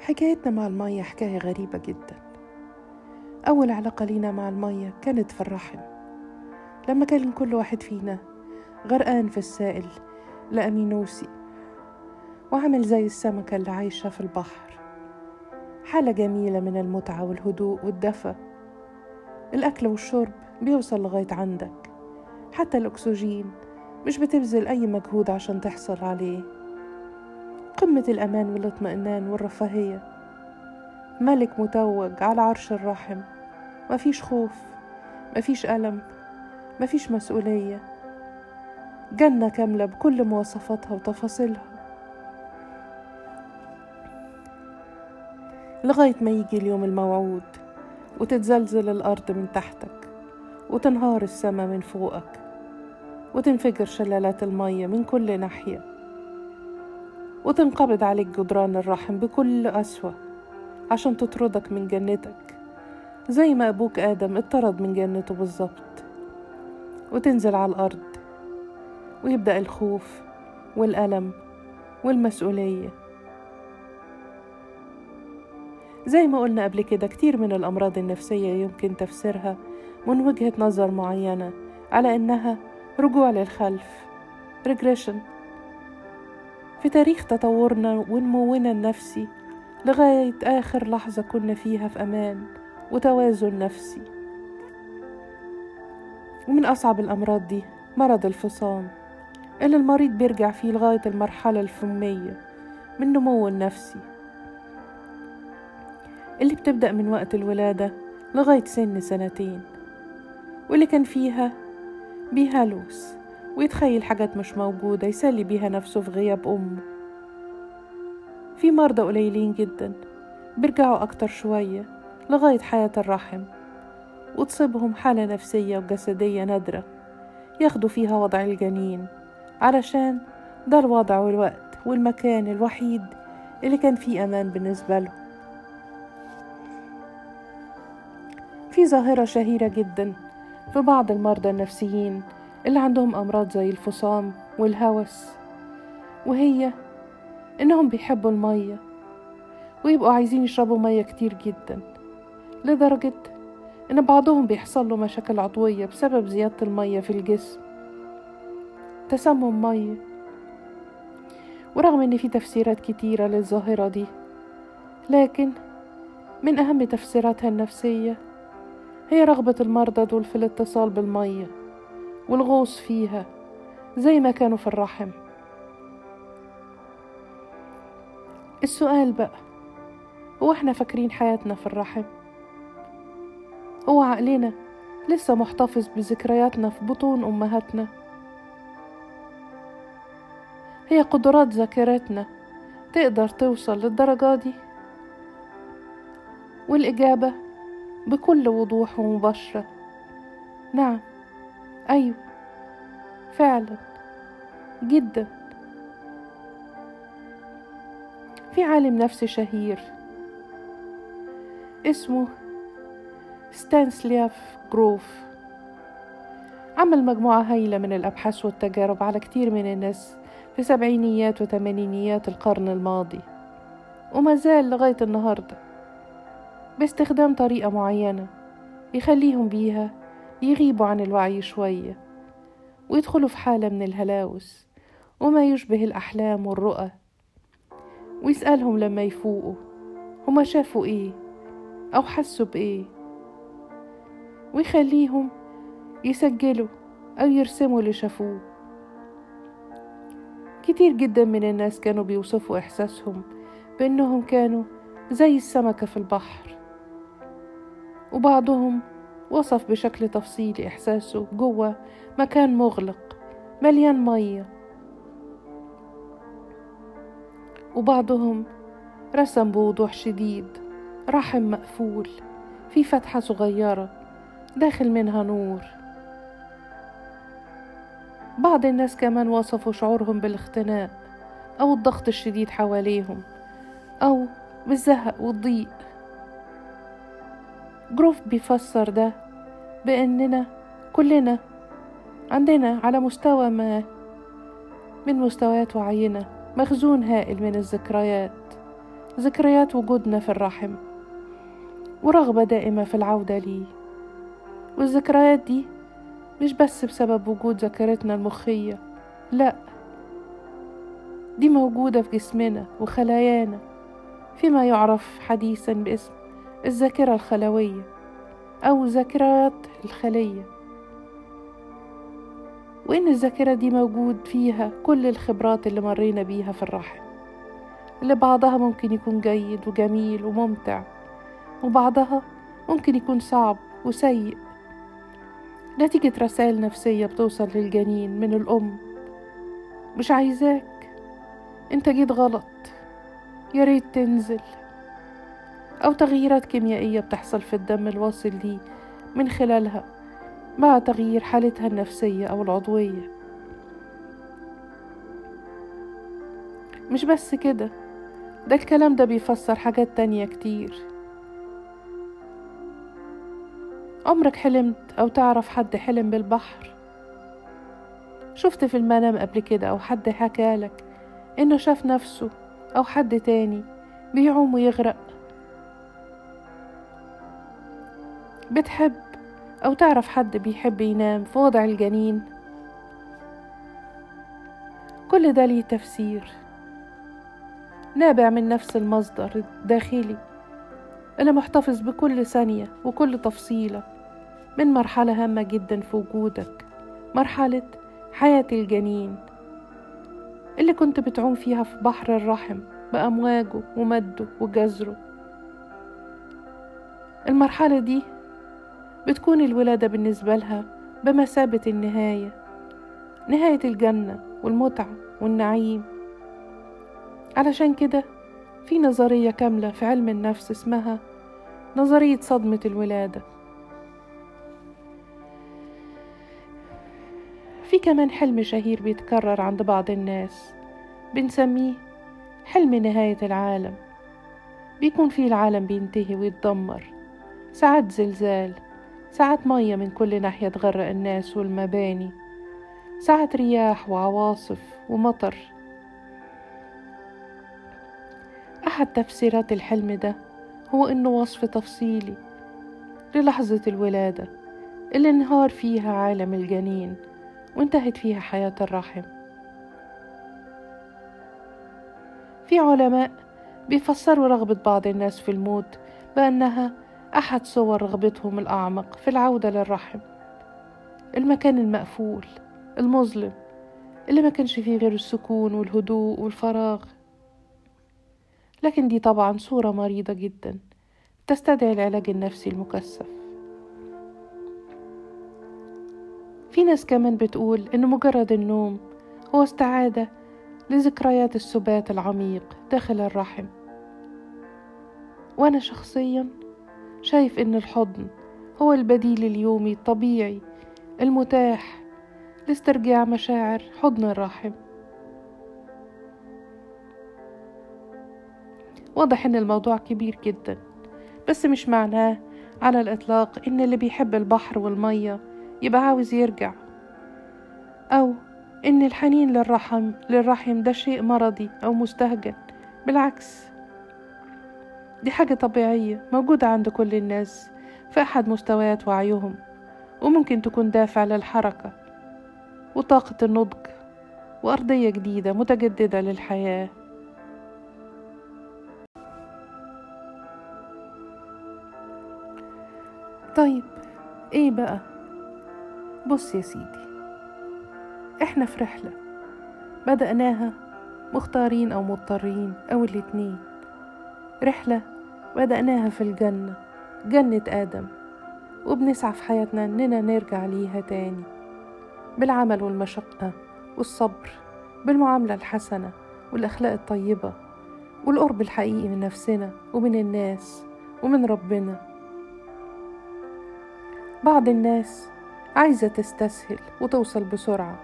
حكايتنا مع المية حكاية غريبة جدا. أول علاقة لينا مع المية كانت في الرحم. لما كان كل واحد فينا غرقان في السائل لأمينوسي وعامل زي السمكة اللي عايشة في البحر. حالة جميلة من المتعة والهدوء والدفى الأكل والشرب بيوصل لغاية عندك. حتى الأكسجين مش بتبذل أي مجهود عشان تحصل عليه. قمة الأمان والاطمئنان والرفاهية. ملك متوج على عرش الرحم. مفيش خوف مفيش ألم مفيش مسؤولية. جنة كاملة بكل مواصفاتها وتفاصيلها. لغاية ما يجي اليوم الموعود وتتزلزل الأرض من تحتك وتنهار السما من فوقك وتنفجر شلالات المية من كل ناحية. وتنقبض عليك جدران الرحم بكل قسوة عشان تطردك من جنتك زي ما أبوك آدم اطرد من جنته بالظبط وتنزل على الأرض ويبدأ الخوف والألم والمسؤولية. زي ما قلنا قبل كده كتير من الأمراض النفسية يمكن تفسيرها من وجهة نظر معينة على إنها رجوع للخلف regression. في تاريخ تطورنا ونمونا النفسي لغاية آخر لحظة كنا فيها في أمان وتوازن نفسي. ومن أصعب الأمراض دي مرض الفصام اللي المريض بيرجع فيه لغاية المرحلة الفمية من نمو النفسي اللي بتبدأ من وقت الولادة لغاية سن سنتين واللي كان فيها بيهلوس ويتخيل حاجات مش موجودة يسلي بيها نفسه في غياب أمه. في مرضى قليلين جدا بيرجعوا أكتر شوية لغاية حياة الرحم وتصيبهم حالة نفسية وجسدية نادرة ياخدوا فيها وضع الجنين علشان ده الوضع والوقت والمكان الوحيد اللي كان فيه أمان بالنسبة له. في ظاهرة شهيرة جدا في بعض المرضى النفسيين اللي عندهم أمراض زي الفصام والهوس وهي إنهم بيحبوا المية ويبقوا عايزين يشربوا مية كتير جدا لدرجة إن بعضهم بيحصل له مشاكل عضوية بسبب زيادة المية في الجسم. تسمم مية ورغم إن في تفسيرات كتيرة للظاهرة دي لكن من أهم تفسيراتها النفسية هي رغبة المرضى دول في الاتصال بالمية والغوص فيها زي ما كانوا في الرحم. السؤال بقى هو إحنا فاكرين حياتنا في الرحم؟ هو عقلنا لسه محتفظ بذكرياتنا في بطون أمهاتنا؟ هي قدرات ذاكرتنا تقدر توصل للدرجة دي؟ والإجابة بكل وضوح ومباشرة نعم. أيوة فعلا جدا. في عالم نفسي شهير اسمه ستانسلياف جروف. عمل مجموعة هايلة من الأبحاث والتجارب على كتير من الناس في سبعينيات وثمانينيات القرن الماضي وما زال لغاية النهاردة باستخدام طريقة معينة يخليهم بيها يغيبوا عن الوعي شوية ويدخلوا في حالة من الهلاوس وما يشبه الأحلام والرؤى. ويسألهم لما يفوقوا هما شافوا إيه؟ أو حسوا بإيه؟ ويخليهم يسجلوا أو يرسموا اللي شافوه. كتير جدا من الناس كانوا بيوصفوا إحساسهم بأنهم كانوا زي السمكة في البحر. وبعضهم وصف بشكل تفصيلي إحساسه جوه مكان مغلق مليان مية. وبعضهم رسم بوضوح شديد رحم مقفول في فتحة صغيرة داخل منها نور. بعض الناس كمان وصفوا شعورهم بالاختناق أو الضغط الشديد حواليهم أو بالزهق والضيق. جروف بيفسر ده بأننا كلنا عندنا على مستوى ما من مستويات وعينا مخزون هائل من الذكريات ذكريات وجودنا في الرحم ورغبة دائمة في العودة ليه. والذكريات دي مش بس بسبب وجود ذاكرتنا المخية لأ دي موجودة في جسمنا وخلايانا فيما يعرف حديثا باسم الذاكرة الخلوية أو ذاكرات الخلية. وإن الذاكرة دي موجود فيها كل الخبرات اللي مرينا بيها في الرحم اللي بعضها ممكن يكون جيد وجميل وممتع وبعضها ممكن يكون صعب وسيء. نتيجة رسائل نفسية بتوصل للجنين من الأم. مش عايزاك. أنت جيت غلط. يا ريت تنزل. أو تغييرات كيميائية بتحصل في الدم الواصل ليه من خلالها مع تغيير حالتها النفسية أو العضوية. مش بس كده ده الكلام ده بيفسر حاجات تانية كتير. عمرك حلمت أو تعرف حد حلم بالبحر؟ شفت في المنام قبل كده أو حد حكالك إنه شاف نفسه أو حد تاني بيعوم ويغرق بتحب أو تعرف حد بيحب ينام في وضع الجنين. كل ده ليه تفسير. نابع من نفس المصدر الداخلي اللي محتفظ بكل ثانية وكل تفصيلة من مرحلة هامة جدا في وجودك مرحلة حياة الجنين اللي كنت بتعوم فيها في بحر الرحم بأمواجه ومده وجزره المرحلة دي بتكون الولادة بالنسبة لها بمثابة النهاية نهاية الجنة والمتعة والنعيم. علشان كده في نظرية كاملة في علم النفس اسمها نظرية صدمة الولادة. في كمان حلم شهير بيتكرر عند بعض الناس بنسميه حلم نهاية العالم. بيكون فيه العالم بينتهي ويتدمر ساعات زلزال ساعات مية من كل ناحية تغرق الناس والمباني. ساعات رياح وعواصف ومطر. أحد تفسيرات الحلم ده هو إنه وصف تفصيلي للحظة الولادة اللي انهار فيها عالم الجنين وانتهت فيها حياة الرحم. في علماء بيفسروا رغبة بعض الناس في الموت بأنها أحد صور رغبتهم الأعمق في العودة للرحم. المكان المقفول المظلم اللي ما كانش فيه غير السكون والهدوء والفراغ. لكن دي طبعا صورة مريضة جدا تستدعي العلاج النفسي المكثف. في ناس كمان بتقول إن مجرد النوم هو استعادة لذكريات السبات العميق داخل الرحم. وأنا شخصيا شايف إن الحضن هو البديل اليومي الطبيعي المتاح لاسترجاع مشاعر حضن الرحم. واضح إن الموضوع كبير جدا بس مش معناه على الإطلاق إن اللي بيحب البحر والمية يبقى عاوز يرجع أو إن الحنين للرحم للرحم ده شيء مرضي أو مستهجن بالعكس. دي حاجة طبيعية موجودة عند كل الناس في أحد مستويات وعيهم وممكن تكون دافع للحركة وطاقة النضج وأرضية جديدة متجددة للحياة. طيب إيه بقى؟ بص يا سيدي إحنا في رحلة بدأناها مختارين أو مضطرين أو الاتنين. رحلة بدأناها في الجنة جنة آدم وبنسعى في حياتنا إننا نرجع ليها تاني بالعمل والمشقة والصبر بالمعاملة الحسنة والأخلاق الطيبة والقرب الحقيقي من نفسنا ومن الناس ومن ربنا. بعض الناس عايزة تستسهل وتوصل بسرعة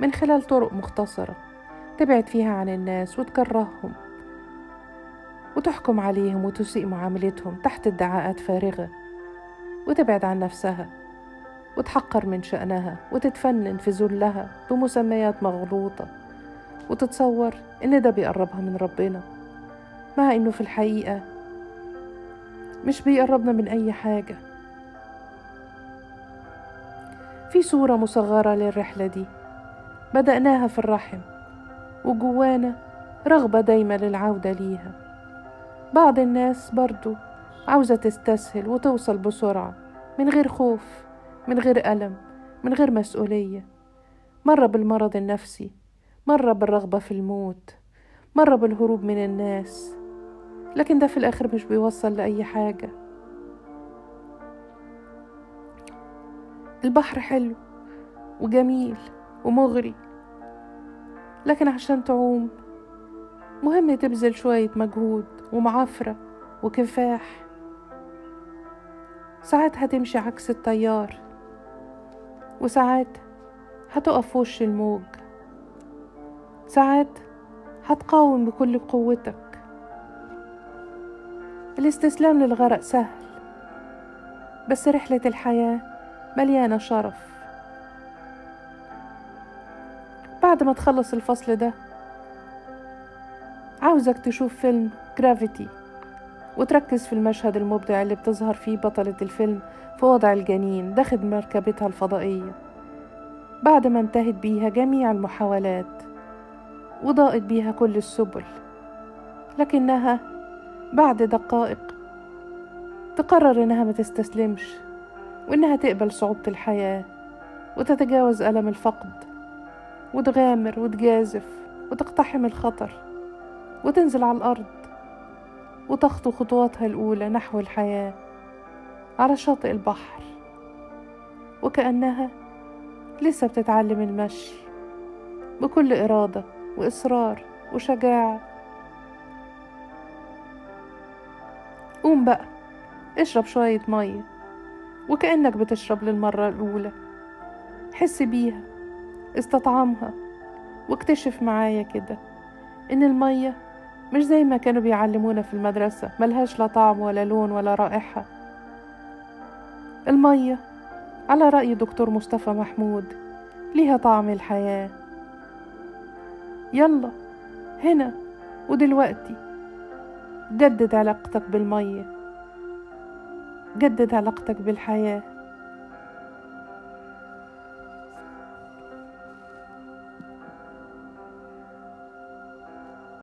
من خلال طرق مختصرة تبعد فيها عن الناس وتكرههم. وتحكم عليهم وتسيء معاملتهم تحت ادعاءات فارغة. وتبعد عن نفسها. وتحقر من شأنها. وتتفنن في ذلها بمسميات مغلوطة. وتتصور إن ده بيقربها من ربنا. مع إنه في الحقيقة مش بيقربنا من أي حاجة. في صورة مصغرة للرحلة دي. بدأناها في الرحم. وجوانا رغبة دايمة للعودة ليها. بعض الناس برضو عاوزة تستسهل وتوصل بسرعة من غير خوف من غير ألم من غير مسؤولية. مرة بالمرض النفسي مرة بالرغبة في الموت مرة بالهروب من الناس. لكن ده في الآخر مش بيوصل لأي حاجة. البحر حلو وجميل ومغري لكن عشان تعوم مهم تبذل شوية مجهود ومعافرة وكفاح. ساعات هتمشي عكس التيار وساعات هتقف في وش الموج. ساعات هتقاوم بكل قوتك. الاستسلام للغرق سهل بس رحلة الحياة مليانة شرف. بعد ما تخلص الفصل ده عاوزك تشوف فيلم جرافيتي وتركز في المشهد المبدع اللي بتظهر فيه بطلة الفيلم في وضع الجنين داخل مركبتها الفضائية. بعد ما انتهت بيها جميع المحاولات وضاقت بيها كل السبل لكنها بعد دقائق تقرر إنها ما تستسلمش وإنها تقبل صعوبة الحياة وتتجاوز ألم الفقد وتغامر وتجازف وتقتحم الخطر. وتنزل على الأرض وتخطو خطواتها الأولى نحو الحياة على شاطئ البحر. وكأنها لسه بتتعلم المشي بكل إرادة وإصرار وشجاعة. قوم بقى اشرب شوية مية وكأنك بتشرب للمرة الأولى. حس بيها استطعمها واكتشف معايا كده إن المية مش زي ما كانوا بيعلمونا في المدرسة ملهاش لا طعم ولا لون ولا رائحة. المية على رأي دكتور مصطفى محمود ليها طعم الحياة. يلا هنا ودلوقتي. جدد علاقتك بالمية. جدد علاقتك بالحياة.